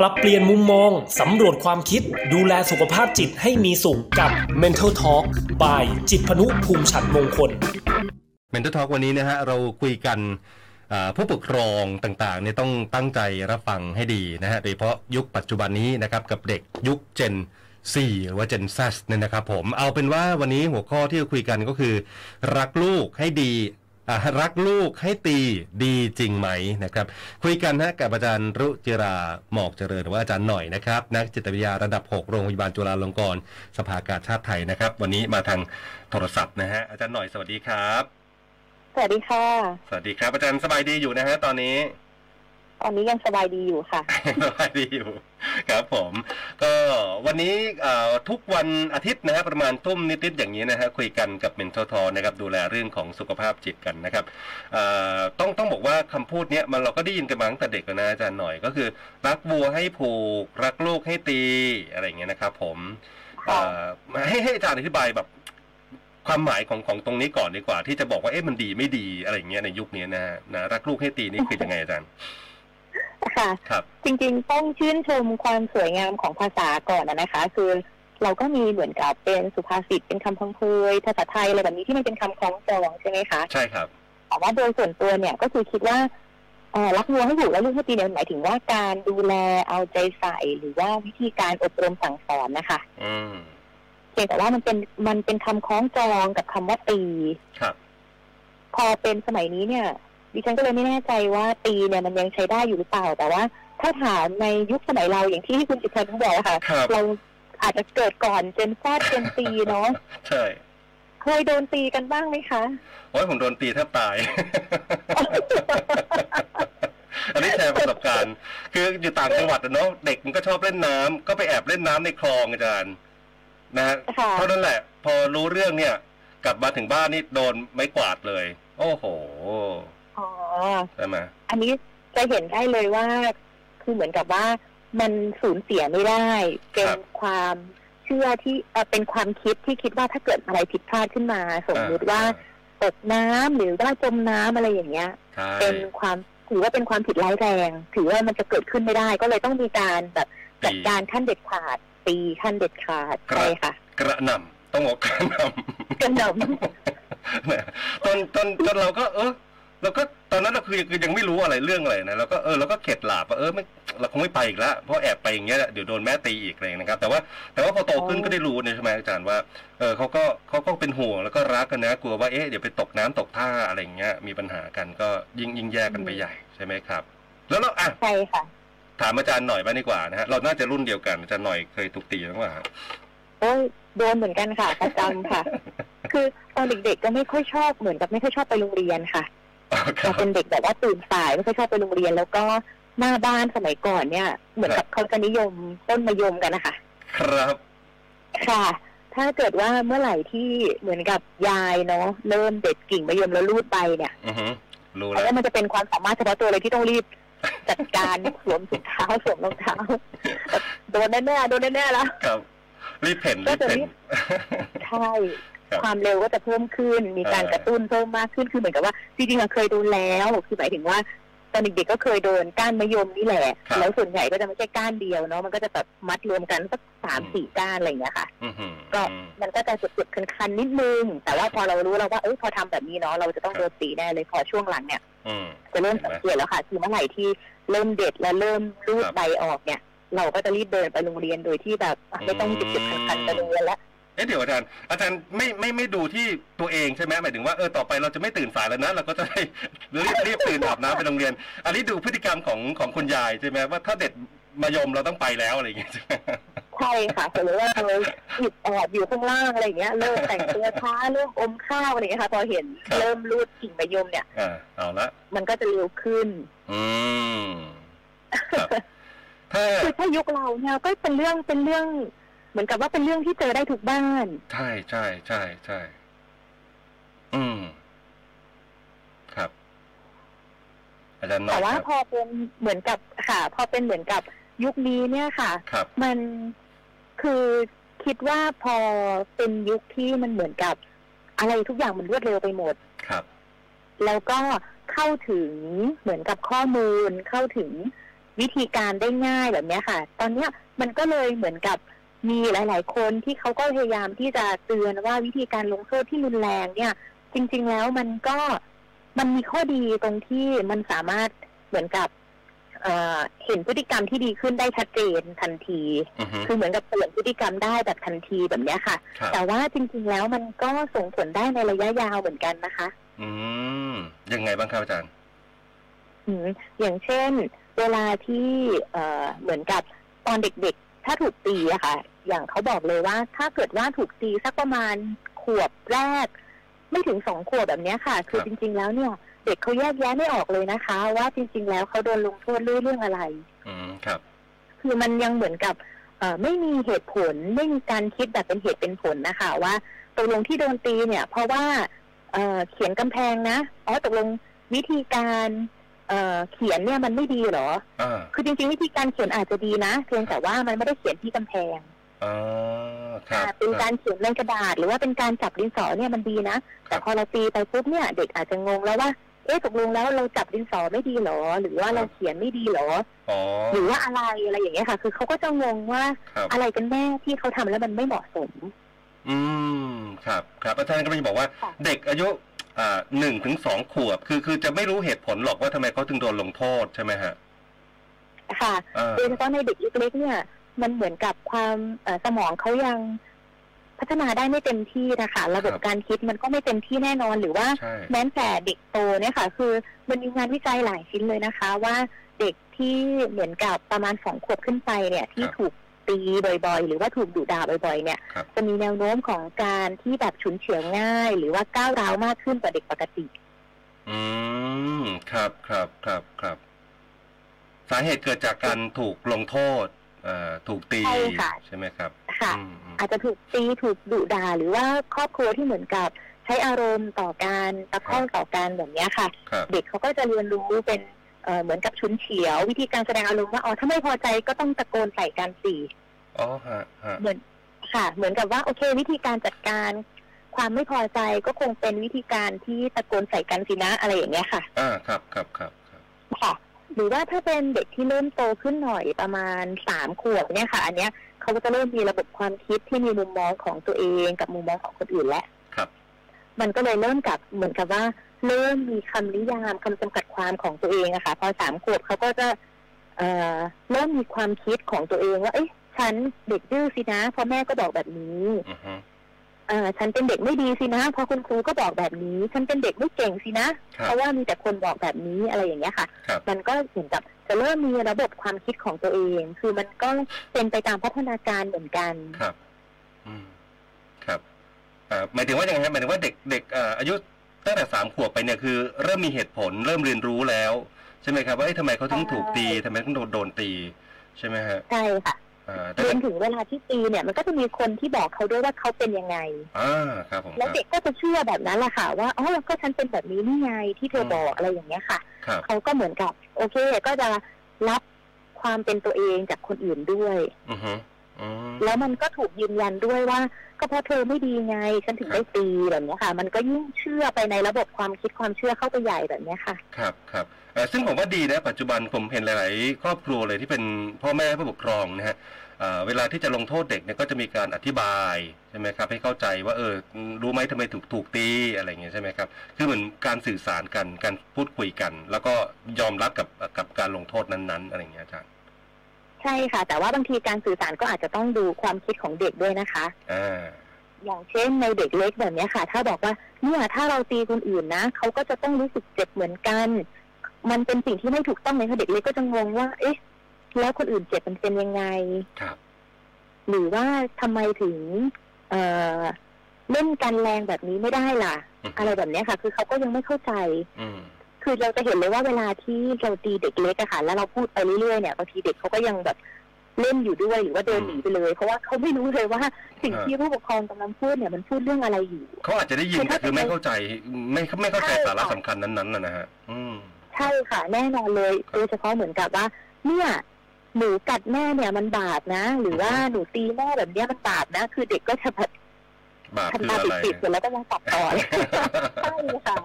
ปรับเปลี่ยนมุมมอง สำรวจความคิด ดูแลสุขภาพจิตให้มีสุขกับ Mental Talk by จิตพนุภูมิฉันมงคล Mental Talk วันนี้นะฮะเราคุยกันผู้ปกครองต่างๆเนี่ยต้องตั้งใจรับฟังให้ดีนะฮะโดยเฉพาะยุคปัจจุบันนี้นะครับกับเด็กยุค Gen 4หรือว่า Gen Z เนี่ยนะครับผมเอาเป็นว่าวันนี้หัวข้อที่จะคุยกันก็คือ รักลูกให้ดี รักลูกให้ตีดีจริงไหมนะครับ คุยกันนะกับอาจารย์รุจิราหมอกเจริญหรือว่าอาจารย์หน่อยนะครับ นักจิตวิทยาระดับ 6 โรงพยาบาลจุฬาลงกรณ์สภากาชาติไทยนะครับ วันนี้มาทางโทรศัพท์นะฮะอาจารย์หน่อยสวัสดีครับ สวัสดีค่ะ สวัสดีครับอาจารย์สบายดีอยู่นะฮะตอนนี้ ตอนนี้ยังสบายดีอยู่ค่ะ สบายดีอยู่ครับผม ก็วันนี้เอ่อทุกวันอาทิตย์นะฮะประมาณทุ่มนิดๆอย่างนี้นะฮะคุยกันกับเมนทอทอนะครับดูแลเรื่องของสุขภาพจิตกันนะครับเอ่อต้องต้องบอกว่าคำพูดเนี้ยมันเราก็ได้ยินกันมาตั้งแต่เด็กแล้วนะอาจารย์หน่อยก็คือ รักวัวให้ผูก รักลูกให้ตีอะไรอย่างเงี้ยนะครับผมเอ่อให้ให้อาจารย์อธิบายแบบความหมายของของตรงนี้ก่อนดีกว่า ที่จะบอกว่าเอ๊ะมันดีไม่ดีอะไรอย่างเงี้ยในยุคนี้นะฮะนะรักลูกให้ตีนี่คือยังไงอาจารย์ ค่ะครับจริงๆ ต้องชื่นชมความสวยงามของภาษาก่อนนะนะคะ คือเราก็มีเหมือนกับเป็นสุภาษิตเป็นคำพังเพยภาษาไทยอะไรแบบนี้ที่มันเป็นคำคล้องจองใช่ไหมคะใช่ครับแต่ว่าโดยส่วนตัวเนี่ยก็คือคิดว่าเอ่อรักวัวให้อยู่และลูกให้ตีเนี่ยมันหมายถึงว่าการดูแลเอาใจใส่หรือว่าวิธีการอบรมสั่งสอนนะคะอืมเพียงแต่ว่ามันเป็นมันเป็นคำคล้องจองกับคำว่าตีครับ พอเป็นสมัยนี้เนี่ย ดิฉันก็เลยไม่แน่ใจว่าตีเนี่ยมันยังใช้ได้อยู่หรือเปล่า แต่ว่า ถ้าถามในยุคสมัยเราอย่างที่คุณจิตรพันธ์บอกอะค่ะ ครับ เราอาจจะเกิดก่อนเจนฟาดเจนตีเนาะใช่เคยโดนตีกันบ้างไหมคะ โอ้ยผมโดนตีแทบตาย อันนี้แชร์ประสบการณ์ คืออยู่ต่างจังหวัดอะเนาะเด็กมันก็ชอบเล่นน้ำก็ไปแอบเล่นน้ำในคลองอาจารย์นะฮะค่ะ เท่านั้นแหละ พอรู้เรื่องเนี่ย กลับมาถึงบ้านนี่โดนไม้กวาดเลย โอ้โห อ๋อใช่ไหมอันนี้จะเห็นได้เลยว่า คือเหมือนกับว่ามันสูญเสียไม่ได้ เป็นความเชื่อที่เอ่อเป็นความคิดที่คิดว่าถ้าเกิดอะไรผิดพลาดขึ้นมา สมมติว่าตกน้ำหรือว่าจมน้ำอะไรอย่างเงี้ยใช่เป็นความถือว่าเป็นความผิดร้ายแรง ถือว่ามันจะเกิดขึ้นไม่ได้ ก็เลยต้องมีการแบบจัดการขั้นเด็ดขาดตีขั้นเด็ดขาดใช่ค่ะ กระหน่ำต้องบอกกระหน่ำกระหน่ตอนตอนตอนเราก็เออ เราก็ตอนนั้นเราคือคือยังไม่รู้อะไรเรื่องอะไรนะเราก็เออเราก็เข็ดหลาบว่าเออไม่เราคงไม่ไปอีกแล้วเพราะแอบไปอย่างเงี้ยเดี๋ยวโดนแม่ตีอีกอะไรอย่างนะครับ แต่ว่าแต่ว่าพอโตขึ้นก็ได้รู้เนี่ยใช่ไหมอาจารย์ว่าเออเขาก็เขาก็เป็นห่วงแล้วก็รักกันนะกลัวว่าเอ๊ะเดี๋ยวไปตกน้ำตกท่าอะไรอย่างเงี้ยมีปัญหากันก็ยิ่งยิ่งแยกกันไปใหญ่ใช่ไหมครับ แล้วเราอะำใช่ค่ะถามอาจารย์หน่อยบ้างดีกว่านะฮะเราน่าจะรุ่นเดียวกันอาจารย์หน่อยเคยถูกตีบ้างไหมฮะโอ้ยโดนเหมือนกันค่ะประจำค่ะ คือตอนเด็กๆก็ไม่ค่อยชอบเหมือนกับไม่ค่อยชอบไปโรงเรียนค่ะอ๋อค เรารับเป็นเด็กแบบว่าตื่นสายไม่ค่อยชอบไปโรงเรียน แล้วก็หน้าบ้านสมัยก่อนเนี่ย เหมือนกับเขาจะนิยมต้นมะยมกันนะคะ ครับ ค่ะ ถ้าเกิดว่าเมื่อไหร่ที่เหมือนกับยายเนาะเริ่มเด็ดกิ่งมะยมแล้วลูดไปเนี่ยอือฮึรู้อันแล้วนี้มันจะเป็นความสามารถเฉพาะตัวเลยที่ต้องรีบจัดการสวมถุงเท้าสวมรองเท้าโดนแน่ๆโดนแน่ๆแล้วครับรีบเพ่นรีบเพ่นใช่ ครับความเร็วก็จะเพิ่มขึ้น มีการเออกระตุ้นเพิ่มมากขึ้นคือเหมือนกับว่าจริงๆอะเคยโดนแล้วคือหมายถึงว่าตอนเด็กๆก็เคยโดนก้านมะยมนี่แหละครับแล้วส่วนใหญ่ก็จะไม่ใช่ก้านเดียวเนาะมันก็จะแบบมัดรวมกันสักสามอืมสี่ก้านอะไรอย่างเงี้ยค่ะอือหือก็อืมมันก็จะจุดๆคันๆนิดนึง แต่ว่าพอเรารู้แล้วว่าเอ้ยพอทำแบบนี้เนาะเราจะต้องโดนตีแน่เลยพอช่วงหลังเนี่ยอืมจะเริ่มสังเกตแล้วค่ะคือเมื่อไหร่ที่เริ่มเด็ดและเริ่มรูดครับใบออกเนี่ย เราก็จะรีบเดินไปโรงเรียนโดยที่แบบอะไม่ต้องอืมจุดๆคันๆไปโรงเรียนแล้ว เอ๊ะเดี๋ยวอาจารย์ อาจารย์ไม่ไม่ไม่ดูที่ตัวเองใช่ไหมหมายถึงว่าเออต่อไปเราจะไม่ตื่นสายแล้วนะเราก็จะได้รีบรีบตื่นอาบน้ำไปโรงเรียน อันนี้ดูพฤติกรรมของของคุณยายใช่ไหมว่าถ้าเด็ดมายมเราต้องไปแล้วอะไรอย่างเงี้ยใช่ไหมใช่ค่ะสมมติว่าเธอหยิบแอบอยู่ข้างล่างอะไรอย่างเงี้ยเริ่มแต่งตัวช้าเริ่มอมข้าวอะไรอย่างเงี้ยค่ะพอเห็นครับเริ่มรูดกิ่งมะยมเนี่ยอ่าเอาละมันก็จะเร็วขึ้น อืมครับถ้าคือถ้ายุคเราเนี่ยก็เป็นเรื่องเป็นเรื่อง เหมือนกับว่าเป็นเรื่องที่เจอได้ทุกบ้าน ใช่ใช่ใช่ใช่อืม ครับ อาจารย์หน่อแต่ยว่าครับพอเป็นเหมือนกับค่ะ พอเป็นเหมือนกับยุคนี้เนี่ยค่ะครับมันคือคิดว่าพอเป็นยุคที่มันเหมือนกับอะไรทุกอย่างมันรวดเร็วไปหมด ครับ แล้วก็เข้าถึงเหมือนกับข้อมูลเข้าถึงวิธีการได้ง่ายแบบเนี้ยค่ะ ตอนเนี้ยมันก็เลยเหมือนกับ มีหลาย ๆ คนที่เขาก็พยายามที่จะเตือนว่าวิธีการลงโทษที่รุนแรงเนี่ย จริง ๆ แล้วมันก็มันมีข้อดีตรงที่มันสามารถเหมือนกับเอ่อเห็นพฤติกรรมที่ดีขึ้นได้ชัดเจนทันทีอือฮึคือเหมือนกับเปลี่ยนพฤติกรรมได้แบบทันทีแบบเนี้ยค่ะครับแต่ว่าจริง ๆ แล้วมันก็ส่งผลได้ในระยะยาวเหมือนกันนะคะ อืมยังไงบ้างครับอาจารย์อืมอย่างเช่น เวลาที่เอ่อเหมือนกับตอนเด็กๆ ถ้าถูกตีอะค่ะ อย่างเขาบอกเลยว่า ถ้าเกิดว่าถูกตีสักประมาณขวบแรก ไม่ถึงสองขวบแบบเนี้ยค่ะ คือครับจริง ๆ แล้วเนี่ย เด็กเขาแยกแยะไม่ออกเลยนะคะ ว่าจริง ๆ แล้วเขาโดนลงโทษเรื่องเรื่องอะไร อืมครับ คือมันยังเหมือนกับเอ่อไม่มีเหตุผลไม่มีการคิดแบบเป็นเหตุเป็นผลนะคะ ว่าตกลงที่โดนตีเนี่ย เพราะว่าเอ่อเขียนกำแพงนะอ๋อตกลงวิธีการเอ่อเขียนเนี่ยมันไม่ดีเหรออ่าคือจริงๆวิธีการเขียนอาจจะดีนะเพียงแต่ว่ามันไม่ได้เขียนที่กำแพง อ่าครับอ่าเป็นการเขียนในกระดาษ หรือว่าเป็นการจับดินสอเนี่ยมันดีนะแต่พอเราตีไปปุ๊บเนี่ยเด็กอาจจะงงแล้วว่าเอ๊ะตกลงแล้วเราจับดินสอไม่ดีเหรอ หรือว่าเราเขียนไม่ดีเหรออ๋อหรือว่าอะไรอะไรอย่างเงี้ยค่ะ คือเขาก็จะงงว่าครับอะไรกันแน่ที่เขาทำแล้วมันไม่เหมาะสม อืมครับ ครับอาจารย์ก็จะบอกว่าค่ะเด็กอายุอ่าหนึ่งถึงสองขวบ คือคือจะไม่รู้เหตุผลหรอกว่าทำไมเขาถึงโดนลงโทษใช่ไหมฮะค่ะอ่าโดยเฉพาะในเด็กเล็กๆเนี่ย มันเหมือนกับความเอ่อสมองเขายังพัฒนาได้ไม่เต็มที่นะคะระบบการคิดมันก็ไม่เต็มที่แน่นอนหรือว่าใช่แม้แต่เด็กโตเนี่ยค่ะ คือมันมีงานวิจัยหลายชิ้นเลยนะคะ ว่าเด็กที่เหมือนกับประมาณสองขวบขึ้นไปเนี่ยที่ถูกตีบ่อยๆ หรือว่าถูกดุด่าบ่อยๆ เนี่ยครับจะมีแนวโน้มของการที่แบบฉุนเฉียวง่าย หรือว่าก้าวร้าวมากขึ้นกว่าเด็กปกติ อืม ครับครับครับครับ สาเหตุเกิดจากการถูกลงโทษเอ่อ ถูกตีใช่ค่ะใช่ไหมครับ ค่ะอืมอืมอาจจะถูกตีถูกดุด่าหรือว่าครอบครัวที่เหมือนกับใช้อารมณ์ต่อการตะคอกต่อการแบบเนี้ยค่ะครับเด็กเขาก็จะเรียนรู้เป็นเอ่อเหมือนกับชุนเฉียว วิธีการแสดงอารมณ์ว่าอ๋อถ้าไม่พอใจก็ต้องตะโกนใส่กันสิอ๋อฮะฮะเหมือนค่ะ เหมือนกับว่าโอเค วิธีการจัดการความไม่พอใจก็คงเป็นวิธีการที่ตะโกนใส่กันสินะอะไรอย่างเงี้ยค่ะ อ่า ครับครับครับครับค่ะ หรือว่าถ้าเป็นเด็กที่เริ่มโตขึ้นหน่อยประมาณสามขวบเนี่ยค่ะ อันเนี้ยเขาก็จะเริ่มมีระบบความคิดที่มีมุมมองของตัวเองกับมุมมองของคนอื่นแล้วครับ มันก็เลยเริ่มกับเหมือนกับว่า เริ่มมีคำนิยามคำจำกัดความของตัวเองอะค่ะ พอสามขวบเขาก็จะเอ่อเริ่มมีความคิดของตัวเองว่า เอ๊ะฉันเด็กดื้อสินะเพราะแม่ก็บอกแบบนี้อือฮึ เอ่อฉันเป็นเด็กไม่ดีสินะ เพราะคุณครูก็บอกแบบนี้ ฉันเป็นเด็กไม่เก่งสินะครัเพบราะว่ามีแต่คนบอกแบบนี้อะไรอย่างเงี้ยค่ะครับมันก็เหมือนกับจะเริ่มมีระบบความคิดของตัวเอง คือมันก็เป็นไปตามพัฒนาการเหมือนกันครับอืมครับอ่าหมายถึงว่าอย่างไรหมายถึงว่าเด็กเด็กเอ่ออายุตั้งแต่สามขวบไปเนี่ยคือ เริ่มมีเหตุผลเริ่มเรียนรู้แล้ว ใช่ไหมครับว่าเอ้ยทำไมเขาถึงถูกตีทำไมต้องโดนโดนตีใช่ไหมฮะใช่ค่ะอ่าแต่ รวมถึงเวลาที่ตีเนี่ย มันก็จะมีคนที่บอกเขาด้วยว่าเขาเป็นยังไงอ่าครับผมคแล้วรับเด็กก็จะเชื่อแบบนั้นแหละค่ะ ว่าอ๋อก็ฉันเป็นแบบนี้นี่ไงที่เธอมบอกอะไรอย่างเงี้ยค่ะครับเขาก็เหมือนกับ โอเค ก็จะรับความเป็นตัวเองจากคนอื่นด้วยอือฮึอืมแล้วมันก็ถูกยืนยันด้วยว่า ก็เพราะเธอไม่ดีไง ฉันถึงได้ตีแบบเนี้ยค่ะ มันก็ยิ่งเชื่อไปในระบบความคิดความเชื่อเข้าไปใหญ่แบบเนี้ยค่ะ ครับครับเอ่อซึ่งผมว่าดีนะปัจจุบันผมเห็นหลาย ๆ ครอบครัวเลยที่เป็นพ่อแม่ผู้ปกครองนะฮะ เอ่อเวลาที่จะลงโทษเด็กเนี่ยก็จะมีการอธิบายใช่ไหมครับให้เข้าใจว่าเออรู้ไหมทำไมถูกถูกตีอะไรอย่างเงี้ยใช่ไหมครับคือเหมือนการสื่อสารกันการพูดคุยกัน แล้วก็ยอมรับกับกับการลงโทษนั้นๆอะไรอย่างเงี้ยอาจารย์ใช่ค่ะ แต่ว่าบางทีการสื่อสารก็อาจจะต้องดูความคิดของเด็กด้วยนะคะอ่าอย่างเช่นในเด็กเล็กแบบเนี้ยค่ะ ถ้าบอกว่าเนี่ยถ้าเราตีคนอื่นนะเขาก็จะต้องรู้สึกเจ็บเหมือนกัน มันเป็นสิ่งที่ไม่ถูกต้องเลยค่ะเด็กเล็กก็จะงงว่า เอ๊ะ แล้วคนอื่นเจ็บมันเป็นยังไง ครับ หรือว่าทำไมถึง เอ่อเล่นกันแรงแบบนี้ไม่ได้ล่ะอือฮึอะไรแบบเนี้ยค่ะ คือเขาก็ยังไม่เข้าใจ อืมคือเราจะเห็นเลยว่าเวลาที่เราตีเด็กเล็กอะค่ะ แล้วเราพูดไปเรื่อยๆเนี่ยบางทีเด็กเขาก็ยังแบบเล่นอยู่ด้วยหรือว่าเดินหนีไปเลย เพราะว่าเขาไม่รู้เลยว่าสิ่งที่ผู้ปกครองกำลังพูดเนี่ยมันพูดเรื่องอะไรอยู่เขาอาจจะได้ยินคือแต่ถ้าคือไม่เข้าใจ ไม่ไม่เข้าใจใช่สาระค่ะสำคัญนั้นๆนะนะฮะอืมใช่ค่ะ แน่นอนเลยโดยเฉพาะเหมือนกับว่าเนี่ย หนูกัดแม่เนี่ยมันบาปนะ หรือว่าหนูตีแม่แบบเนี้ยมันบาปนะ คือเด็กก็จะแบบบาปคือทำตาอะไรปิดๆเสร็จแล้วก็ยังตัดต่อเลยใช่ค่ะ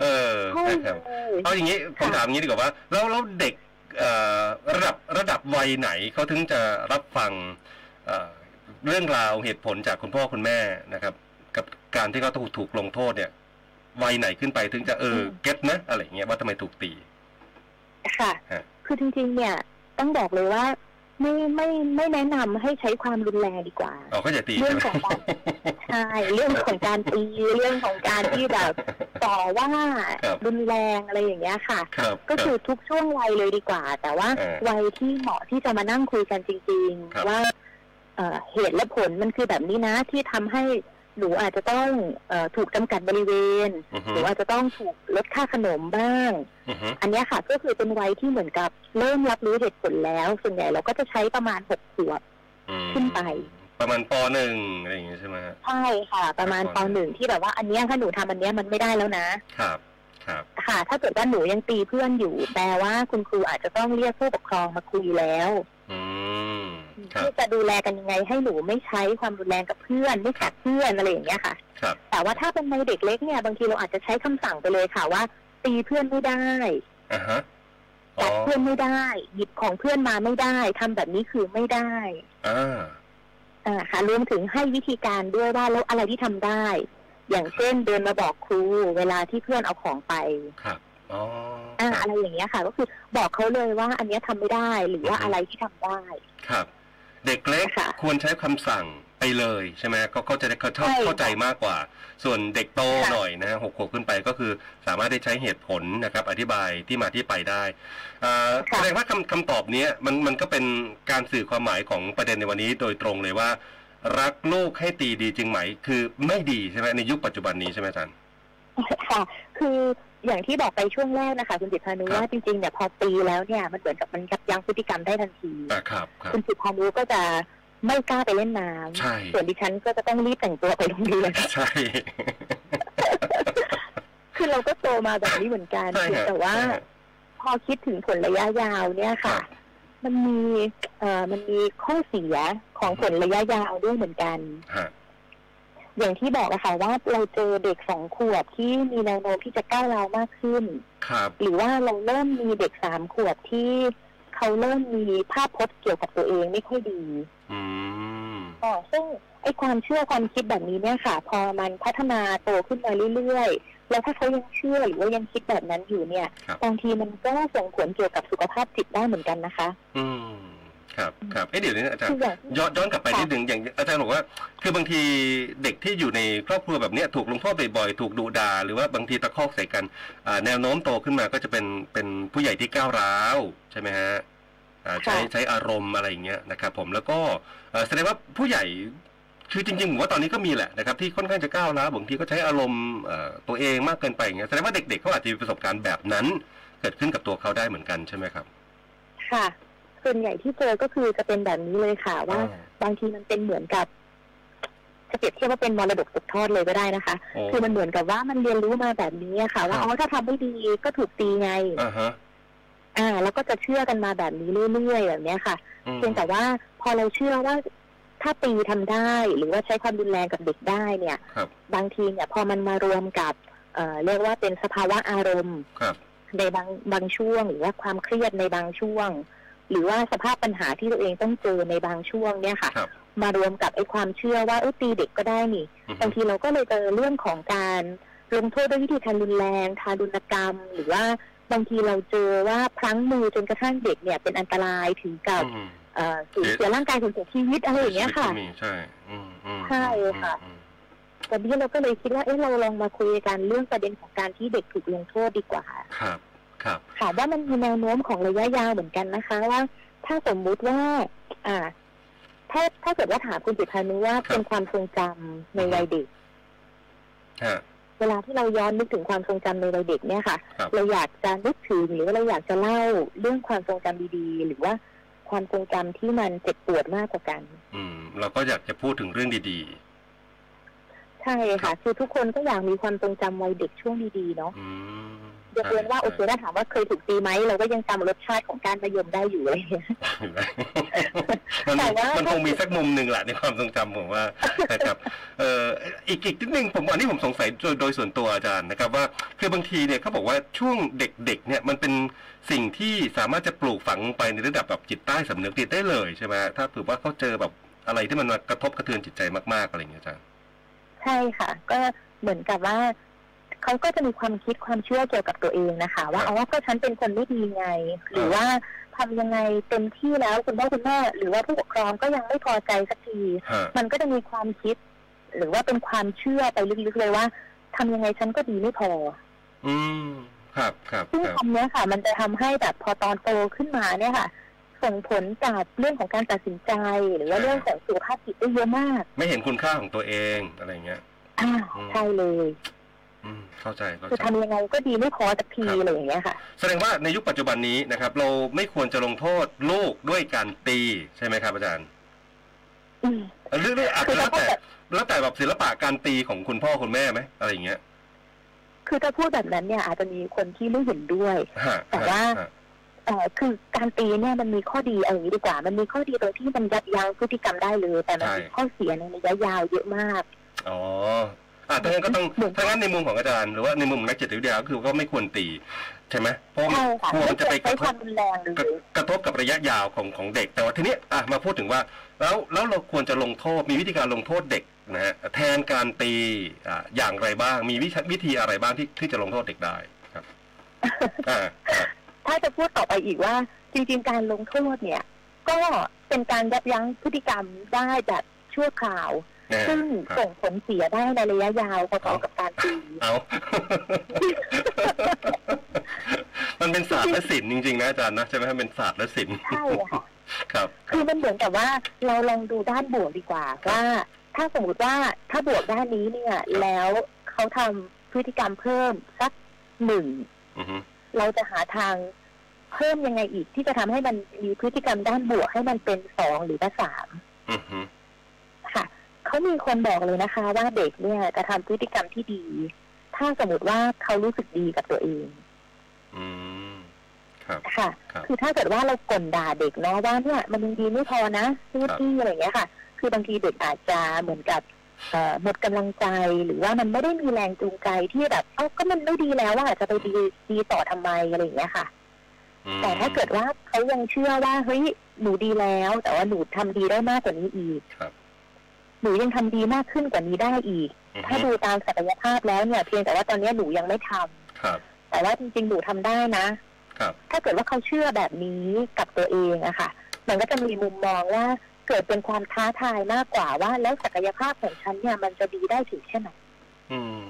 เออใช่นะครับเลยเอาอย่างนี้ผมค่ะถามอย่างนี้ดีกว่าว่าแล้วแล้วเด็กเอ่อระดับระดับวัยไหนเขาถึงจะรับฟังเอ่อเรื่องราวเหตุผลจากคุณพ่อคุณแม่นะครับ กับการที่เขาถูกถูกลงโทษเนี่ย วัยไหนขึ้นไปถึงจะเออเก็ตนะอะไรอย่างเงี้ยว่าทำไมถูกตี ค่ะฮะคือจริงๆเนี่ย ต้องบอกเลยว่า ไม่ไม่ไม่แนะนำให้ใช้ความรุนแรงดีกว่าอ๋อเขาจะตีเรื่ใช่องไหมของการใช่เรื่องของการตีเรื่องของการที่แบบต่อว่าครับรุนแรงอะไรอย่างเงี้ยค่ะครับก็คือทุกช่วงวัยเลยดีกว่า แต่ว่าเออวัยที่เหมาะที่จะมานั่งคุยกันจริงครับๆว่าเอ่อเหตุและผลมันคือแบบนี้นะที่ทำให้ หนูอาจจะต้องเออถูกจำกัดบริเวณอือฮึหรืออาจจะต้องถูกลดค่าขนมบ้างอือฮึอันเนี้ยค่ะก็คือเป็นวัยที่เหมือนกับเริ่มรับรู้เหตุผลแล้ว ส่วนใหญ่เราก็จะใช้ประมาณหกขวบอืมขึ้นไป ประมาณปหนึ่งอะไรอย่างเงี้ยใช่ไหมฮะใช่ค่ะ ประมาณครับปหนึ่งที่แบบว่าอันเนี้ยถ้าหนูทำอันเนี้ยมันไม่ได้แล้วนะ ครับครับค่ะ ถ้าเกิดว่าหนูยังตีเพื่อนอยู่แปลว่าคุณครูอาจจะต้องเรียกผู้ปกครองมาคุยแล้วอืมครับ ที่จะดูแลกันยังไง ให้หนูไม่ใช้ความรุนแรงกับเพื่อน ไม่กัดเพื่อนอะไรอย่างเงี้ยค่ะครับแต่ว่าถ้าเป็นในเด็กเล็กเนี่ยบางทีเราอาจจะใช้คำสั่งไปเลยค่ะว่า ตีเพื่อนไม่ได้อ่าฮะอ๋อจับเพื่อนไม่ได้ หยิบของเพื่อนมาไม่ได้ทำแบบนี้คือไม่ได้อ่าอ่าค่ะรวมถึงให้วิธีการด้วยว่าแล้วอะไรที่ทำได้ อย่างเช่นเดินมาบอกครูเวลาที่เพื่อนเอาของไปครับอ๋ออ่าครับอะไรอย่างเงี้ยค่ะ ก็คือบอกเขาเลยว่า อันเนี้ยทำไม่ได้หรือว่าอือฮึอะไรที่ทำได้ ครับ เด็กเล็กค่ะควรใช้คำสั่งไปเลยใช่ไหมก็เขาจะได้เขาชอบใช่ค่ะเข้าใจมากกว่า ส่วนเด็กโตค่ะหน่อยนะฮะหกขวบขึ้นไปก็คือสามารถได้ใช้เหตุผลนะครับ อธิบายที่มาที่ไปได้อ่าแสดงว่าคำคำตอบเนี้ยมันมันก็เป็นการสื่อความหมายของประเด็นในวันนี้โดยตรงเลยว่า รักลูกให้ตีดีจริงไหม คือไม่ดีใช่ไหมในยุคปัจจุบันนี้ใช่ไหมอาจารย์ค่ะคือ อย่างที่บอกไปช่วงแรกนะคะ คุณจิตพานุครับว่าจริงๆเนี่ยพอตีแล้วเนี่ยมันเหมือนกับมันยับยั้งพฤติกรรมได้ทันทีอ่าครับครับคุณจิตพานุก็จะไม่กล้าไปเล่นน้ำใช่ส่วนดิฉันก็จะต้องรีบแต่งตัวไปโรงเรียนใช่คือเราก็โตมาแบบนี้เหมือนกันใช่เพียงฮะแต่ว่าใช่ฮะพอคิดถึงผลระยะยาวเนี่ยค่ะครับมันมีเอ่อมันมีข้อเสียของผลระยะยาวด้วยเหมือนกันฮะ อย่างที่บอกอะค่ะว่าเราเจอเด็กสองขวบที่มีแนวโน้มที่จะก้าวร้าวมากขึ้น ครับ หรือว่าเราเริ่มมีเด็กสามขวบที่เขาเริ่มมีภาพพจน์เกี่ยวกับตัวเองไม่ค่อยดี อืมอ๋อซึ่งไอ้ความเชื่อความคิดแบบนี้เนี่ยค่ะ พอมันพัฒนาโตขึ้นมาเรื่อยๆ แล้วถ้าเขายังเชื่อหรือว่ายังคิดแบบนั้นอยู่เนี่ยครับบางทีมันก็ส่งผลเกี่ยวกับสุขภาพจิตได้เหมือนกันนะคะ อืม ครับครับเอ๊ะเดี๋ยวนี้อาจารคืย์ออย่างย้อนย้อนกลับไปค่ะนิดหนึ่งอย่างอาจารย์บอกว่า คือบางทีเด็กที่อยู่ในครอบครัวแบบเนี้ยถูกลงโทษบ่อยๆถูกดุด่าหรือว่าบางทีตะคอกใส่กันอ่าแนวโน้มโตขึ้นมาก็จะเป็นเป็นผู้ใหญ่ที่ก้าวร้าวใช่ไหมฮะอ่าใช้ค่ะใช้อารมณ์อะไรอย่างเงี้ยนะครับผมแล้วก็เอ่อแสดงว่าผู้ใหญ่คือจริงๆผมว่าตอนนี้ก็มีแหละนะครับที่ค่อนข้างจะก้าวร้าวบางทีก็ใช้อารมณ์เอ่อตัวเองมากเกินไปอย่างเงี้ยแสดงว่าเด็กๆเขาอาจจะมีประสบการณ์แบบนั้น เกิดขึ้นกับตัวเขาได้เหมือนกันใช่ไหมครับ ค่ะ ส่วนใหญ่ที่เจอก็คือจะเป็นแบบนี้เลยค่ะว่าอ่าบางทีมันเป็นเหมือนกับจะเปรียบเทียบว่าเป็นมรดกตกทอดเลยก็ได้นะคะโอ้คือมันเหมือนกับว่ามันเรียนรู้มาแบบนี้อะค่ะ ว่าครับอ๋อถ้าทำไม่ดีก็ถูกตีไงอ่าฮะอ่าแล้วก็จะเชื่อกันมาแบบนี้เรื่อยๆแบบเนี้ยค่ะอืมเพียงแต่ว่าพอเราเชื่อว่าถ้าตีทำได้ หรือว่าใช้ความรุนแรงกับเด็กได้เนี่ยครับบางทีเนี่ย พอมันมารวมกับเอ่อเรียกว่าเป็นสภาวะอารมณ์ครับในบางบางช่วง หรือว่าความเครียดในบางช่วง หรือว่าสภาพปัญหาที่ตัวเองต้องเจอในบางช่วงเนี่ยค่ะครับมารวมกับไอ้ความเชื่อว่าเออตีเด็กก็ได้นี่อือฮึบางทีเราก็เลยเจอเรื่องของการลงโทษด้วยวิธีการรุนแรงทารุณกรรม หรือว่าบางทีเราเจอว่าพลั้งมือจนกระทั่งเด็กเนี่ยเป็นอันตรายถึงกับอืมเอ่อสูญเสียร่างกายสูญเสียชีวิตอะไรอย่างเงี้ยค่ะชีวิตก็มีใช่อืมอืมใช่ค่ะอืมตอนนี้เราก็เลยคิดว่าเอ๊ะเราลองมาคุยกันเรื่องประเด็นของการที่เด็กถูกลงโทษดีกว่า ครับ ครับค่ะว่ามันมีแนวโน้มของระยะยาวเหมือนกันนะคะว่า ถ้าสมมุติว่า อ่า ถ้าถ้าเกิดว่าถามคุณจิตพานุว่าครับเป็นความทรงจำในวัยเด็กฮะเวลาที่เราย้อนนึกถึงความทรงจำในวัยเด็กเนี่ยค่ะครับเราอยากจะนึกถึงหรือว่าเราอยากจะเล่าเรื่องความทรงจำดีๆ หรือว่าความทรงจำที่มันเจ็บปวดมากกว่ากัน อืม เราก็อยากจะพูดถึงเรื่องดีใช่ค่ะ คือทุกคนก็อยากมีความทรงจำวัยเด็กช่วงดีๆ เนาะๆอืม ยกเว้นว่าใช่โอเคถ้าถามว่าเคยถูกตีไหมเราก็ยังจำรสชาติของการมะยมได้อยู่อะไรอย่างเงี้ยมันแต่ว่ามันคงมีสักมุมหนึ่งแหละในความทรงจำผมว่านะครับเอ่ออีกอีกนิดนึงผมอันนี้ผมสงสัยโดยโดยส่วนตัวอาจารย์นะครับว่าคือบางทีเนี่ยเขาบอกว่าช่วงเด็กๆเนี่ยมันเป็นสิ่งที่สามารถจะปลูกฝังไปในระดับแบบจิตใต้สำนึกติดได้เลยใช่ไหมถ้าเผื่อว่าเขาเจอแบบอะไรที่มันมากระทบกระเทือนจิตใจมากๆอะไรอย่างเงี้ยอาจารย์ใช่ค่ะ ก็เหมือนกับว่า เขาก็จะมีความคิดความเชื่อเกี่ยวกับตัวเองนะคะ ว่าครับเอาว่าก็ฉันเป็นคนไม่ดีไง หรือว่าทำยังไงเต็มที่แล้วคุณพ่อคุณแม่หรือว่าผู้ปกครองก็ยังไม่พอใจสักทีฮะมันก็จะมีความคิด หรือว่าเป็นความเชื่อไปลึกๆเลยว่าทำยังไงฉันก็ดีไม่พอ อืมครับครับซึ่งครับคำเนี้ยค่ะ มันจะทำให้แบบพอตอนโตขึ้นมาเนี่ยค่ะ ส่งผลจากเรื่องของการตัดสินใจ หรือว่าเรื่องของสุขภาพจิตได้เยอะมาก ไม่เห็นคุณค่าของตัวเองอะไรอย่างเงี้ยอ่าอืมใช่เลย อืมเข้าใจเข้าคือใจ ทำยังไงก็ดีไม่พอสักทีครับ อะไรอย่างเงี้ยค่ะ แสดงว่าในยุคปัจจุบันนี้นะครับ เราไม่ควรจะลงโทษลูกด้วยการตีใช่ไหมครับอาจารย์อืม หรือหรืออาจคืจะอแล้วถ้าแต่แบบแล้วแต่แบบศิลปะการตีของคุณพ่อคุณแม่ไหมอะไรอย่างเงี้ยคือถ้าพูดแบบนั้นเนี่ยอาจจะมีคนที่ไม่เห็นด้วย ฮะแต่ว่า ฮะ เอ่อคือการตีเนี่ยมันมีข้อดีเอาอย่างนี้ดีกว่า มันมีข้อดีตรงที่มันยับยั้งพฤติกรรมได้เลย แต่มันมีข้อเสียในระยะยาวเยอะมาก อ๋อ อ่าถ้างั้นก็ต้องเหมือนถ้างั้นในมุมของอาจารย์หรือว่าในมุมของนักจิตวิทยาก็คือก็ไม่ควรตีใช่ไหมเพราะว่าใช่ค่ะกลัวไม่มันจะควไปรกใช้ระทควาบมรุนแรงหรืกระอกระทบกับระยะยาวของของเด็ก แต่ว่าทีนี้อะมาพูดถึงว่า แล้วแล้วเราควรจะลงโทษมีวิธีการลงโทษเด็กนะฮะแทนการตีอ่าอย่างไรบ้าง มีวิธีวิธีอะไรบ้างที่ที่จะลงโทษเด็กได้ครับอ่าอ่าถ้าจะพูดต่อไปอีกว่า จริง ๆ การลงโทษเนี่ย ก็เป็นการยับยั้งพฤติกรรมได้แบบชั่วคราวแน่ ซึ่งครับส่งผลเสียได้ในระยะยาวพอๆกับการตีเอามันเป็นศาสตร์และศิลป์จริงๆนะอาจารย์นะใช่ไหมเป็นศาสตร์และศิลป์ใช่ค่ะครับ คือมันเหมือนกับว่าเราลองดูด้านบวกดีกว่าว่าถ้าสมมติว่าถ้าบวกด้านนี้เนี่ย แล้วเขาทำพฤติกรรมเพิ่มสักหนึ่งอือฮึเราจะหาทางเพิ่มยังไงอีกที่จะทำให้มันมีพฤติกรรมด้านบวกให้มันเป็นสองหรือว่าสามอือฮึค่ะ เขามีคนบอกเลยนะคะ ว่าเด็กเนี่ยจะทำพฤติกรรมที่ดี ถ้าสมมติว่าเขารู้สึกดีกับตัวเอง อืมครับค่ะครับคือถ้าเกิดว่าเรากลด่าเด็กเนาะว่าเนี่ยมันยังดีไม่พอนะซื้อที่อะไรอย่างเงี้ยค่ะ คือบางทีเด็กอาจจะเหมือนกับเอ่อหมดกำลังใจหรือว่ามันไม่ได้มีแรงจูงใจที่แบบเอ้าก็มันไม่ดีแล้วว่าจะไปดีดีต่อทำไมอะไรอย่างเงี้ยค่ะอืมแต่ถ้าเกิดว่าเขายังเชื่อว่าเฮ้ยหนูดีแล้ว แต่ว่าหนูทำดีได้มากกว่านี้อีกครับ หนูยังทำดีมากขึ้นกว่านี้ได้อีกอือถ้าฮึดูตามศักยภาพแล้วเนี่ย เพียงแต่ว่าตอนนี้หนูยังไม่ทำครับ แต่ว่าจริงๆหนูทำได้นะครับ ถ้าเกิดว่าเขาเชื่อแบบนี้กับตัวเองอะค่ะ มันก็จะมีมุมมองว่าเกิดเป็นความท้าทายมากกว่าว่า แล้วศักยภาพของฉันเนี่ยมันจะดีได้ถึงแค่ไหนอืม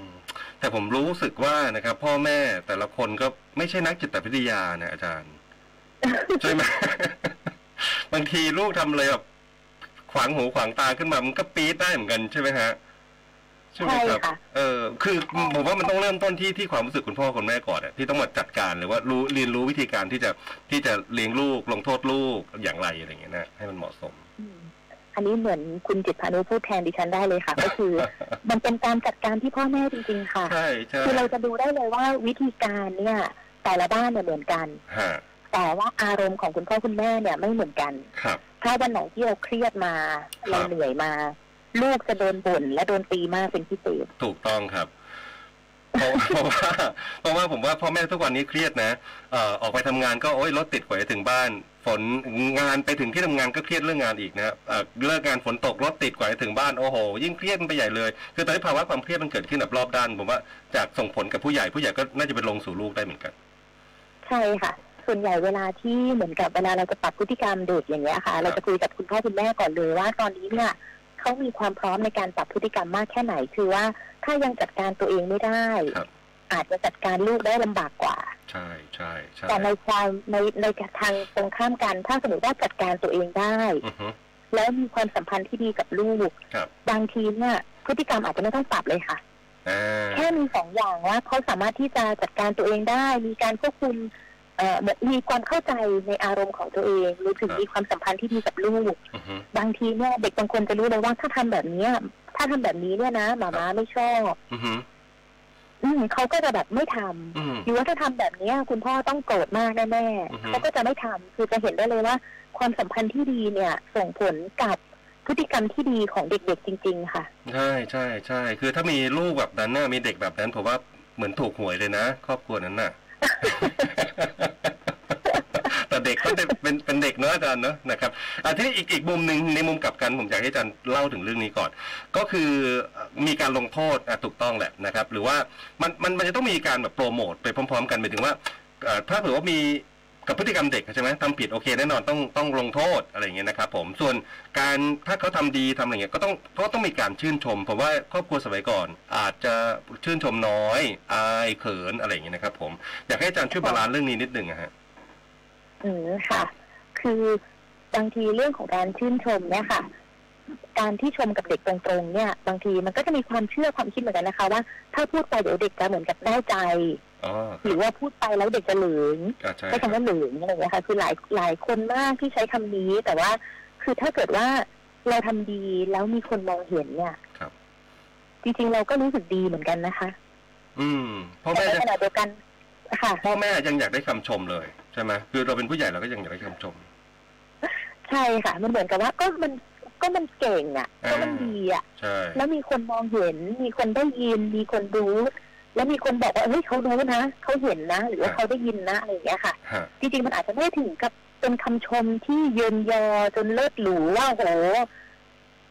แต่ผมรู้สึกว่านะครับ พ่อแม่แต่ละคนก็ไม่ใช่นักจิตวิทยานะอาจารย์ใช่ไหมบางทีลูกทำอะไรแบบ ขวางหูขวางตาขึ้นมามันก็ปี๊ดได้เหมือนกันใช่ไหมฮะใช่ไหมครับใช่ค่ะเออคือผมว่ามันต้องเริ่มต้นที่ที่ความรู้สึกคุณพ่อคุณแม่ก่อนอะที่ต้องมาจัดการหรือว่ารู้เรียนรู้วิธีการที่จะที่จะเลี้ยงลูกลงโทษลูกอย่างไรอะไรอย่างเงี้ยนะให้มันเหมาะสมอืมอันนี้เหมือนคุณจิตพานุพูดแทนดิฉันได้เลยค่ะ ก็คือ มันเป็นการจัดการที่พ่อแม่จริง ๆ ค่ะใช่ใช่คือเราจะดูได้เลยว่าวิธีการเนี่ย แต่ละบ้านเนี่ยเหมือนกันฮะ แต่ว่าอารมณ์ของคุณพ่อคุณแม่เนี่ยไม่เหมือนกันครับ ถ้าวันไหนที่เราเครียดมา เราเหนื่อยมา ลูกจะโดนบ่นและโดนตีมากเป็นพิเศษถูกต้องครับเพราะเพราะว่าเพราะว่าผมว่าพ่อแม่ทุกวันนี้เครียดนะเอ่อออกไปทำงานก็โอ๊ยรถติดกว่าจะถึงบ้าน ฝนงานไปถึงที่ทำงานก็เครียดเรื่องงานอีกนะเอ่อเลิกงานฝนตกรถติดกว่าจะถึงบ้านโอ้โหยิ่งเครียดมันไปใหญ่เลย คือตอนนี้ภาวะความเครียดมันเกิดขึ้นแบบรอบด้านผมว่าจากส่งผลกับผู้ใหญ่ผู้ใหญ่ก็น่าจะเป็นลงสู่ลูกได้เหมือนกัน ใช่ค่ะ ส่วนใหญ่เวลาที่เหมือนกับเวลาเราจะปรับพฤติกรรมเด็กอย่างเงี้ยค่ะ เราจะคุยกับคุณพ่อคุณแม่ก่อนเลยว่าตอนนี้เนี่ยเขามีความพร้อมในการปรับพฤติกรรมมากแค่ไหน คือว่าถ้ายังจัดการตัวเองไม่ได้ครับอาจจะจัดการลูกได้ลำบากกว่า ใช่ใช่ใช่แต่ในความในในทางตรงข้ามกัน ถ้าสมมติว่าจัดการตัวเองได้อือฮึแล้วมีความสัมพันธ์ที่ดีกับลูกครับบางทีเนี่ยพฤติกรรมอาจจะไม่ต้องปรับเลยค่ะอ่าแค่มีสองอย่างว่าเขาสามารถที่จะจัดการตัวเองได้ มีการควบคุมเอ่อเห มือนมีความเข้าใจในอารมณ์ของตัวเองรวมถึงมีความสัมพันธ์ที่ดีกับลูกอือฮึบางทีเนี่ยเด็กบางคนจะรู้เลยว่าถ้าทำแบบเนี้ยถ้าทำแบบนี้เนี่ยนะหมาม้าไม่ชอบอือฮึอืมเขาก็จะแบบไม่ทำอืมหรือว่าถ้าทำแบบเนี้ย คุณพ่อต้องโกรธมากแน่อือฮึๆเขาก็จะไม่ทำคือจะเห็นได้เลยว่า ความสัมพันธ์ที่ดีเนี่ย ส่งผลกับพฤติกรรมที่ดีของเด็กๆจริง ๆ ค่ะ ใช่ใช่ใช่คือถ้ามีลูกแบบนั้นน่ะมีเด็กแบบนั้นผมว่าเหมือนถูกหวยเลยนะ ครอบครัวนั้นน่ะ แต่เด็กก็เป็นเป็นเป็นเด็กเนาะอาจารย์เนาะนะครับอะที่อีกอีกมุมหนึ่งในมุมกลับกันผมอยากให้อาจารย์เล่าถึงเรื่องนี้ก่อน ก็คือมีการลงโทษอะถูกต้องแหละนะครับ หรือว่ามันมันมันจะต้องมีการแบบโปรโมทไปพร้อม ๆ กันหมายถึงว่าเอ่อถ้าเผื่อว่ามี กับพฤติกรรมเด็กใช่ไหมทำผิดโอเคแน่นอนต้องต้องลงโทษอะไรอย่างเงี้ยนะครับผมส่วนการถ้าเขาทำดีทำอะไรเงี้ยก็ต้องก็ต้องมีการชื่นชมผมว่าครอบครัวสมัยก่อน อาจจะชื่นชมน้อย อายเขินอะไรอย่างเงี้ยนะครับ ผมอยากให้อาจารย์ช่วย balance เรื่องนี้นิดนึงอะฮะอืมค่ะ คือบางทีเรื่องของการชื่นชมเนี่ยค่ะ การที่ชมกับเด็กตรงๆเนี่ย บางทีมันก็จะมีความเชื่อความคิดเหมือนกันนะคะ ว่าถ้าพูดไปเดี๋ยวเด็กจะเหมือนกับได้ใจ หรือว่าพูดไปแล้วเด็กจะเหลืองอ่าใช่ใช้คำว่าเหลืองอะไรอย่างเงี้ยค่ะคือหลายหลายคนมากที่ใช้คำนี้ แต่ว่าคือถ้าเกิดว่าเราทำดีแล้วมีคนมองเห็นเนี่ยครับจริงๆเราก็รู้สึกดีเหมือนกันนะคะ อืมพ่อแต่แม่ในจะขณะเดียวกันค่ะพ่อแม่ยังอยากได้คำชมเลยใช่ไหมคือเราเป็นผู้ใหญ่เราก็ยังอยากได้คำชม ใช่ค่ะ มันเหมือนกับว่าก็มันก็มันเก่งอะ ก็มันอ่าดีอะใช่แล้วมีคนมองเห็น มีคนได้ยิน มีคนรู้ แล้วมีคนบอกว่าเฮ้ยเขารู้นะเขาเห็นนะหรือว่าเขาได้ยินนะอะไรอย่างเงี้ยค่ะฮะจริงๆมันอาจจะไม่ถึงกับเป็นคำชมที่เยินยอจนเลิศหรูว่าโห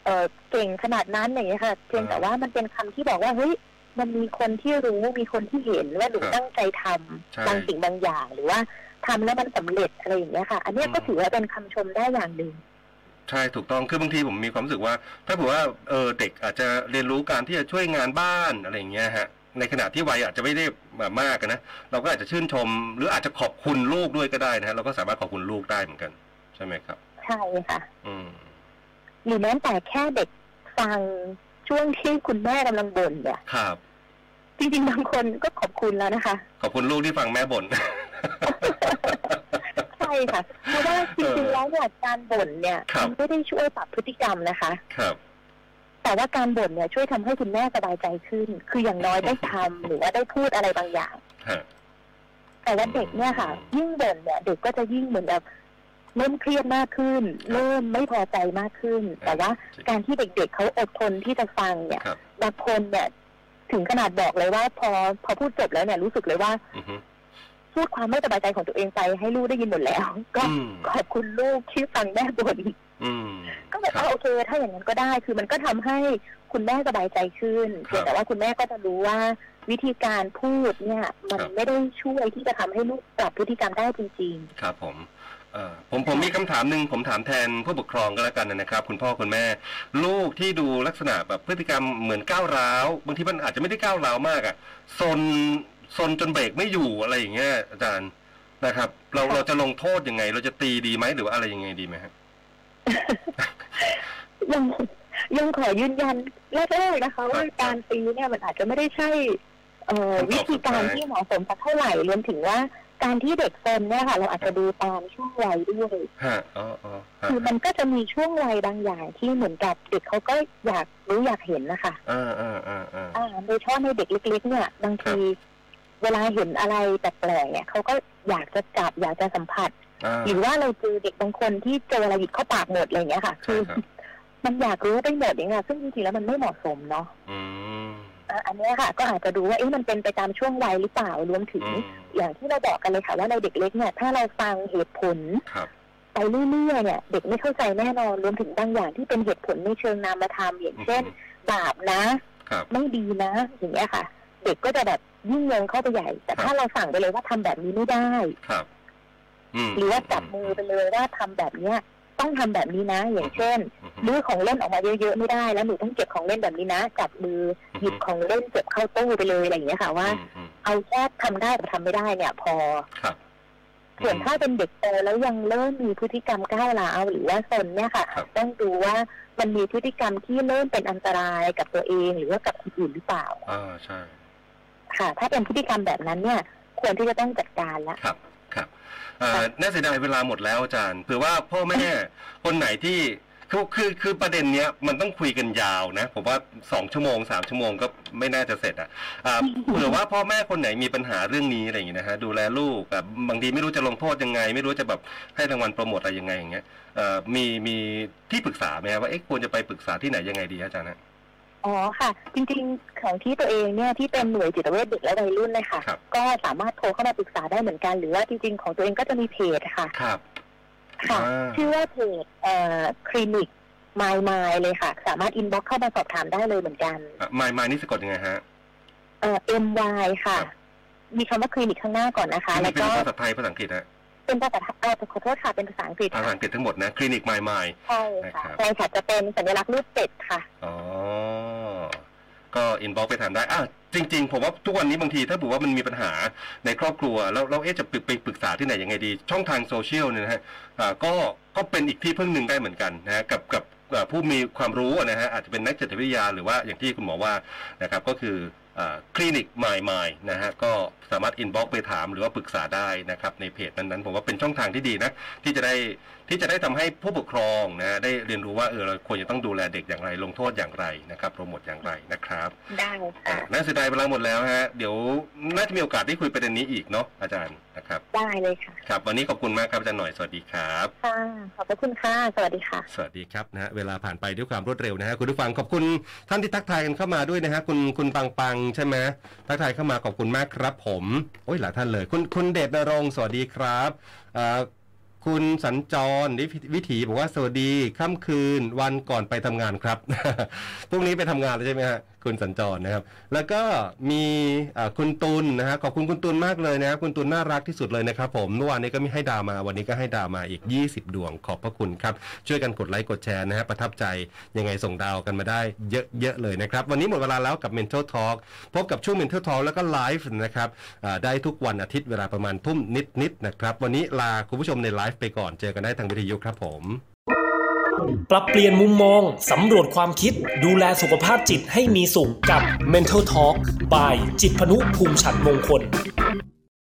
เออเก่งขนาดนั้นอะไรอย่างเงี้ยค่ะ เพียงแต่ว่ามันเป็นคำที่บอกว่าเฮ้ยมันมีคนที่รู้มีคนที่เห็นว่าหนูตั้งใจทำบางสิ่งบางอย่าง หรือว่าทำแล้วมันสำเร็จอะไรอย่างเงี้ยค่ะ อันเนี้ยก็ถือว่าเป็นคำชมได้อย่างหนึ่งใช่ถูกต้องคือบางทีผมมีความรู้สึกว่า ถ้าเผื่อว่าเออเด็กอาจจะเรียนรู้การที่จะช่วยงานบ้านอะไรอย่างเงี้ยฮะ ในขณะที่วัยอาจจะไม่ได้มากอะนะเราก็อาจจะชื่นชม หรืออาจจะขอบคุณลูกด้วยก็ได้นะฮะเราก็สามารถขอบคุณลูกได้เหมือนกัน ใช่ไหมครับ ใช่ค่ะ อืมหรือแม้แต่แค่เด็กฟังช่วงที่คุณแม่กำลังบ่นเนี่ยครับ จริงๆบางคนก็ขอบคุณแล้วนะคะ ขอบคุณลูกที่ฟังแม่บ่นใช่ค่ะเพราะว่าจริงๆแล้วเนี่ยการบ่นเนี่ยครับมันไม่ได้ช่วยปรับพฤติกรรมนะคะ ครับ แต่ว่าการบ่นเนี่ยช่วยทำให้คุณแม่สบายใจขึ้น คืออย่างน้อยได้ทำหรือว่าได้พูดอะไรบางอย่างฮะแต่ว่าเด็กเนี่ยค่ะ ยิ่งบ่นเนี่ยเด็กก็จะยิ่งเหมือนแบบเริ่มเครียดมากขึ้น เริ่มไม่พอใจมากขึ้น แต่ว่าการที่เด็กๆเขาอดทนที่จะฟังเนี่ยครับบางคนเนี่ย ถึงขนาดบอกเลยว่า พอพอพูดจบแล้วเนี่ยรู้สึกเลยว่าอือฮึพูดความไม่สบายใจของตัวเองไปให้ลูกได้ยินหมดแล้ว ก็อืมขอบคุณลูกที่ฟังแม่บ่นอืม ก็แบบครับเอาโอเคถ้าอย่างนั้นก็ได้ คือมันก็ทำให้คุณแม่สบายใจขึ้นครับเพียงแต่ว่าคุณแม่ก็จะรู้ว่าวิธีการพูดเนี่ย มันครับไม่ได้ช่วยที่จะทำให้ลูกปรับพฤติกรรมได้จริงครับผมเอ่อผมผมมีคำถามหนึ่งผมถามแทนผู้ปกครองก็แล้วกันนะครับ คุณพ่อคุณแม่ ลูกที่ดูลักษณะแบบพฤติกรรมเหมือนก้าวร้าวบางทีมันอาจจะไม่ได้ก้าวร้าวมากอะซนซนจนเบรกไม่อยู่อะไรอย่างเงี้ยอาจารย์นะครับ เราค่ะเราจะลงโทษยังไง เราจะตีดีไหมหรือว่าอะไรยังไงดีไหมครับๆ ยังยังขอยืนยันแรกๆนะคะ ว่าการตีเนี่ยมันอาจจะไม่ได้ใช่เอ่อคำตอบวิธีการสุดท้ายที่เหมาะสมสักเท่าไหร่รวมถึงว่าการที่เด็กซนเนี่ยค่ะ เราอาจจะดูตามช่วงวัยด้วยฮะอ๋ออ๋อฮะคือมันก็จะมีช่วงวัยบางอย่างที่เหมือนกับเด็กเขาก็อยากรู้อยากเห็นนะคะอ่าอ่าอ่าอ่าอ่าโดยเฉพาะในเด็กเล็กๆเนี่ย บางที เวลาเห็นอะไรแปลกๆเนี่ยเขาก็อยากจะจับอยากจะสัมผัสอ่า หรือว่าเราเจอเด็กบางคนที่เจออะไรหยิบเข้าปากหมดอะไรอย่างเงี้ยค่ะใช่คือครับมันอยากรู้ไปหมดอย่างเงี้ยซึ่งจริงๆแล้วมันไม่เหมาะสมเนาะอืมอะอันเนี้ยค่ะ ก็อาจจะดูว่าเอ๊ะมันเป็นไปตามช่วงวัยหรือเปล่ารวมถึงอืมอย่างที่เราบอกกันเลยค่ะ ว่าในเด็กเล็กเนี่ยถ้าเราฟังเหตุผลครับไปเรื่อยๆเนี่ยเด็กไม่เข้าใจแน่นอนรวมถึงบางอย่างที่เป็นเหตุผลในเชิงนามธรรมอย่างเช่นบาปนะครับไม่ดีนะ อย่างเงี้ยค่ะ เด็กก็จะแบบยิ่งเยิงเข้าไปใหญ่ แต่ถ้าเราสั่งไปเลยว่าทำแบบนี้ไม่ได้ครับอืม หรือว่าจับมือไปเลยว่าทำแบบเนี้ยต้องทำแบบนี้นะ อย่างเช่นอืมลื้อของเล่นออกมาเยอะๆไม่ได้แล้วหนูต้องเก็บของเล่นแบบนี้นะจับมือหยิบของเล่นเก็บเข้าตู้ไปเลยอะไรอย่างเงี้ยค่ะว่าอืมอืมเอาแค่ทำได้กับทำไม่ได้เนี่ย พอครับส่วนถ้าเป็นเด็กโตแล้วยังเริ่มมีพฤติกรรมก้าวร้าวหรือว่าซนเนี่ยค่ะครับต้องดูว่ามันมีพฤติกรรมที่เริ่มเป็นอันตรายกับตัวเองหรือว่ากับคนอื่นหรือเปล่าอ่าใช่ ค่ะ ถ้าเป็นพฤติกรรมแบบนั้นเนี่ย ควรที่จะต้องจัดการละ ครับครับเอ่อค่ะน่าเสียดายเวลาหมดแล้วอาจารย์เผื่อว่าพ่อแม่คนไหนที่คือคือคือประเด็นเนี้ยมันต้องคุยกันยาวนะ ผมว่าสองชั่วโมงสามชั่วโมงก็ไม่น่าจะเสร็จอะอ่าเผื่อว่าพ่อแม่คนไหนมีปัญหาเรื่องนี้อะไรอย่างเงี้ยนะฮะดูแลลูกแบบบางทีไม่รู้จะลงโทษยังไง ไม่รู้จะแบบให้รางวัลโปรโมทอะไรยังไงอย่างเงี้ยเอ่อมีมีที่ปรึกษาไหมครับว่าเอ๊ะควรจะไปปรึกษาที่ไหนยังไงดีอาจารย์นะ อ๋อค่ะ จริงๆ ของที่ตัวเองเนี่ยที่เป็นหน่วยจิตเวชเด็กและวัยรุ่นเลยค่ะ ครับ ก็สามารถโทรเข้ามาปรึกษาได้เหมือนกัน หรือว่าจริง ๆ ของตัวเองก็จะมีเพจค่ะ ครับ ค่ะ อ่า ชื่อว่าเพจเอ่อคลินิกมายมายเลยค่ะ สามารถอินบ็อกเข้ามาสอบถามได้เลยเหมือนกันมายมายนี่สะกดยังไงฮะ เอ่อ MY ค่ะ ครับ มีคำว่าคลินิกข้างหน้าก่อนนะคะ นี่แล้วเป็นก็ภาษาไทยภาษาอังกฤษฮะ เป็นภาษาไทยเอ่อขอโทษค่ะเป็นภาษาอังกฤษภาษาค่ะอังกฤษทั้งหมดนะคลินิกมายมายใช่นะค่ะครับใช่ค่ะจะเป็นสัญลักษณ์รูปเป็ดค่ะอ๋อก็ inbox ไปถามได้อะจริง ๆ ผมว่าทุกวันนี้บางทีถ้าบอกว่ามันมีปัญหาในครอบครัว แล้วเราเอ๊ะจะปรึกไปปรึกษาที่ไหนยังไงดี ช่องทางโซเชียลเนี่ยนะฮะอ่าก็ก็เป็นอีกที่พึ่งหนึ่งได้เหมือนกันนะฮะกับกับเอ่อผู้มีความรู้นะฮะอาจจะเป็นนักจิตวิทยาหรือว่าอย่างที่คุณหมอว่านะครับก็คือ คลินิกมากมายนะฮะก็สามารถ inbox ไปถามหรือว่าปรึกษาได้นะครับในเพจนั้นๆผมว่าเป็นช่องทางที่ดีนะที่จะได้ ที่จะได้ทำให้ผู้ปกครองนะฮะได้เรียนรู้ว่าเออเราควรจะต้องดูแลเด็กอย่างไร ลงโทษอย่างไรนะครับโปรโมทอย่างไรนะครับได้อ่าค่ะน่าเสียดายเวลาหมดแล้วฮะเดี๋ยวน่าจะมีโอกาสได้คุยประเด็นนี้อีกเนาะอาจารย์นะครับได้เลยค่ะครับวันนี้ขอบคุณมากครับอาจารย์หน่อยสวัสดีครับค่ะขอบพระคุณค่ะสวัสดีค่ะ สวัสดีครับนะฮะเวลาผ่านไปด้วยความรวดเร็วนะฮะคุณผู้ฟังขอบคุณท่านที่ทักทายกันเข้ามาด้วยนะฮะคุณคุณปังปังใช่ไหมทักทายเข้ามาขอบคุณมากครับผมโอ้ยหลายท่านเลย คุณคุณเดชนรงค์สวัสดีครับอ่า คุณสัญจรวิวิถีบอกว่าสวัสดีค่ำคืนวันก่อนไปทำงานครับ พรุ่งนี้ไปทำงานแล้วใช่ไหมฮะคุณสัญจรนะครับ แล้วก็มีคุณตุลนะฮะขอบคุณคุณตุลมากเลยนะคุณตุลน่ารักที่สุดเลยนะครับผมเมื่อวานนี้ก็มีให้ดาวมา วันนี้ก็ให้ดาวมาอีก 20 ดวงขอบพระคุณครับ ช่วยกันกดไลค์กดแชร์นะฮะประทับใจยังไงส่งดาวกันมาได้เยอะๆเลยนะครับ วันนี้หมดเวลาแล้วกับ Mental Talk พบกับช่วง Mental Talk แล้วก็ไลฟ์นะครับได้ทุกวันอาทิตย์เวลาประมาณทุ่มนิดๆนะครับวันนี้ลาคุณผู้ชมในไลฟ์ไปก่อนเจอกันได้ทางวิทยุครับผม ปรับเปลี่ยนมุมมอง สำรวจความคิด ดูแลสุขภาพจิตให้มีสุขกับ Mental Talk by จิตพนุภูมิฉันมงคล